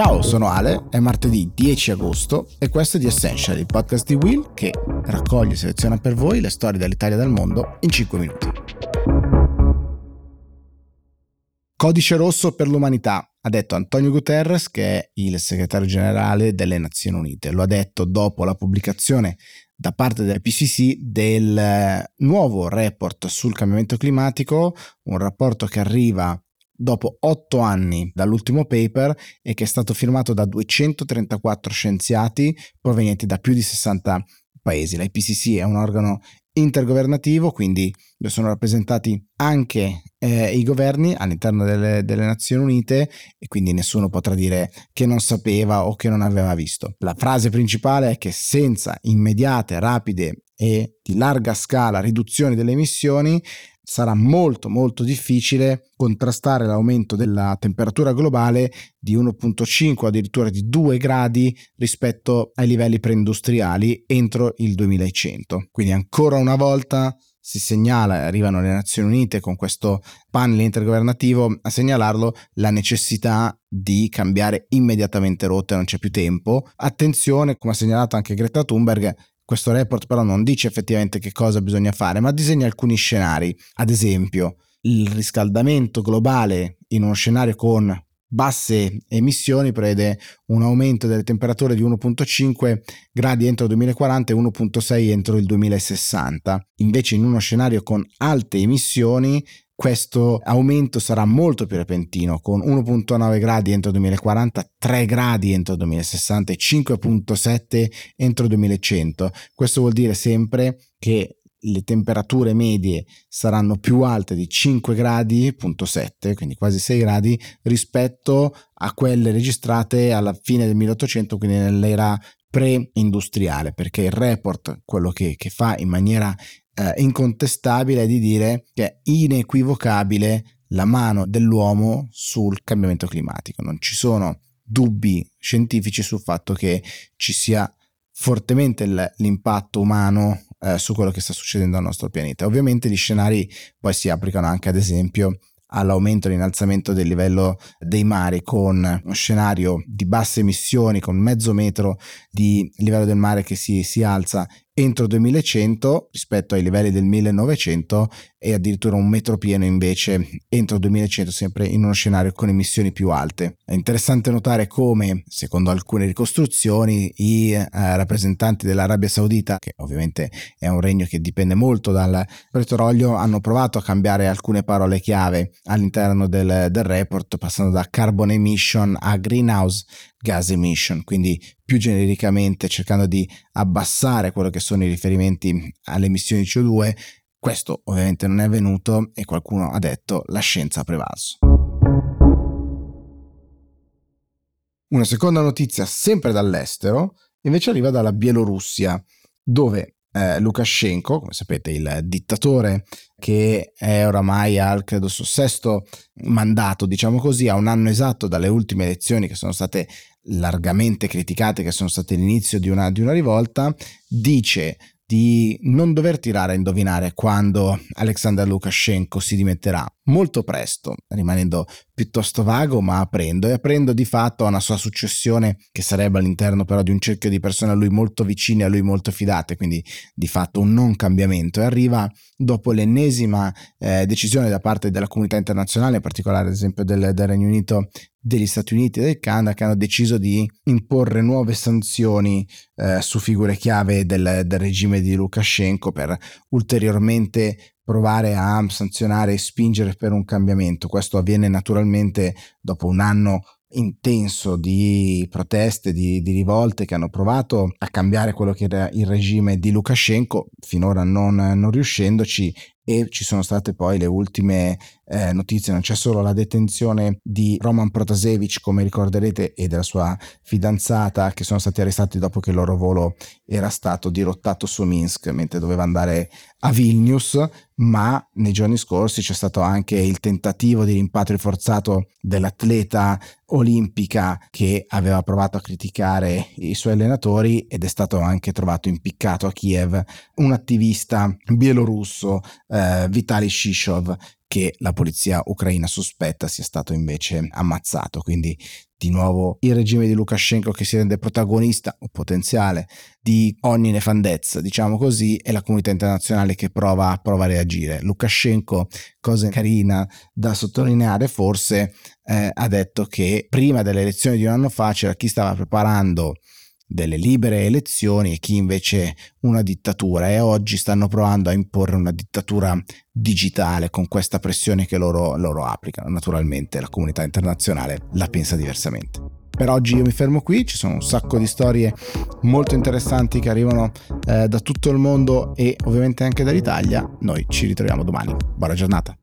Ciao, sono Ale, è martedì 10 agosto e questo è The Essential, il podcast di Will che raccoglie e seleziona per voi le storie dall'Italia e dal mondo in 5 minuti. Codice rosso per l'umanità, ha detto Antonio Guterres, che è il segretario generale delle Nazioni Unite. Lo ha detto dopo la pubblicazione da parte dell'IPCC del nuovo report sul cambiamento climatico, un rapporto che arriva dopo otto anni dall'ultimo paper e che è stato firmato da 234 scienziati provenienti da più di 60 paesi. La IPCC è un organo intergovernativo, quindi sono rappresentati anche eh, i governi all'interno delle, delle, Nazioni Unite e quindi nessuno potrà dire che non sapeva o che non aveva visto. La frase principale è che senza immediate, rapide e di larga scala riduzioni delle emissioni sarà molto molto difficile contrastare l'aumento della temperatura globale di 1.5 o addirittura di 2 gradi rispetto ai livelli preindustriali entro il 2100. Quindi ancora una volta si segnala, arrivano le Nazioni Unite con questo panel intergovernativo a segnalarlo, la necessità di cambiare immediatamente rotte, non c'è più tempo. Attenzione, come ha segnalato anche Greta Thunberg, questo report però non dice effettivamente che cosa bisogna fare, ma disegna alcuni scenari. Ad esempio, il riscaldamento globale in uno scenario con basse emissioni prevede un aumento delle temperature di 1.5 gradi entro il 2040 e 1.6 entro il 2060. Invece in uno scenario con alte emissioni questo aumento sarà molto più repentino, con 1.9 gradi entro il 2040, 3 gradi entro il 2060 e 5.7 entro il 2100. Questo vuol dire sempre che le temperature medie saranno più alte di 5 gradi, punto 7, quindi quasi 6 gradi, rispetto a quelle registrate alla fine del 1800, quindi nell'era pre-industriale, perché il report, quello che, che fa in maniera eh, incontestabile di dire che è inequivocabile la mano dell'uomo sul cambiamento climatico. Non ci sono dubbi scientifici sul fatto che ci sia fortemente l'impatto umano eh, su quello che sta succedendo al nostro pianeta. Ovviamente gli scenari poi si applicano anche ad esempio all'aumento e all'innalzamento del livello dei mari con uno scenario di basse emissioni con mezzo metro di livello del mare che si, si alza entro 2100 rispetto ai livelli del 1900 e addirittura un metro pieno invece entro 2100 sempre in uno scenario con emissioni più alte. È interessante notare come, secondo alcune ricostruzioni, i eh, rappresentanti dell'Arabia Saudita, che ovviamente è un regno che dipende molto dal petrolio, hanno provato a cambiare alcune parole chiave all'interno del, del report, passando da carbon emission a greenhouse gas emission, quindi più genericamente cercando di abbassare quello che sono i riferimenti alle emissioni di CO2. Questo ovviamente non è avvenuto e qualcuno ha detto la scienza ha prevalso. Una seconda notizia, sempre dall'estero, invece arriva dalla Bielorussia, dove eh, Lukashenko, come sapete, il dittatore che è oramai al credo suo sesto mandato, diciamo così, a un anno esatto dalle ultime elezioni che sono state largamente criticate, che sono state l'inizio di una, di una rivolta, dice di non dover tirare a indovinare quando Alexander Lukashenko si dimetterà. Molto presto, rimanendo piuttosto vago, ma aprendo e aprendo di fatto a una sua successione che sarebbe all'interno però di un cerchio di persone a lui molto vicine, a lui molto fidate, quindi di fatto un non cambiamento. E arriva dopo l'ennesima eh, decisione da parte della comunità internazionale, in particolare ad esempio del, del Regno Unito degli Stati Uniti e del Canada che hanno deciso di imporre nuove sanzioni eh, su figure chiave del, del regime di Lukashenko per ulteriormente provare a sanzionare e spingere per un cambiamento. Questo avviene naturalmente dopo un anno intenso di proteste, di, di, rivolte che hanno provato a cambiare quello che era il regime di Lukashenko, finora non, non riuscendoci e ci sono state poi le ultime eh, notizie, non c'è solo la detenzione di Roman Protasevich, come ricorderete, e della sua fidanzata che sono stati arrestati dopo che il loro volo era stato dirottato su Minsk mentre doveva andare a Vilnius, ma nei giorni scorsi c'è stato anche il tentativo di rimpatrio forzato dell'atleta olimpica che aveva provato a criticare i suoi allenatori ed è stato anche trovato impiccato a Kiev un attivista bielorusso eh, Vitali Shishov che la polizia ucraina sospetta sia stato invece ammazzato. Quindi di nuovo il regime di Lukashenko che si rende protagonista o potenziale di ogni nefandezza, diciamo così, e la comunità internazionale che prova, prova a reagire. Lukashenko, cosa carina da sottolineare, forse eh, ha detto che prima delle elezioni di un anno fa c'era chi stava preparando delle libere elezioni e chi invece una dittatura e oggi stanno provando a imporre una dittatura digitale con questa pressione che loro, loro applicano. Naturalmente la comunità internazionale la pensa diversamente. Per oggi io mi fermo qui, ci sono un sacco di storie molto interessanti che arrivano eh, da tutto il mondo e ovviamente anche dall'Italia. Noi ci ritroviamo domani. Buona giornata.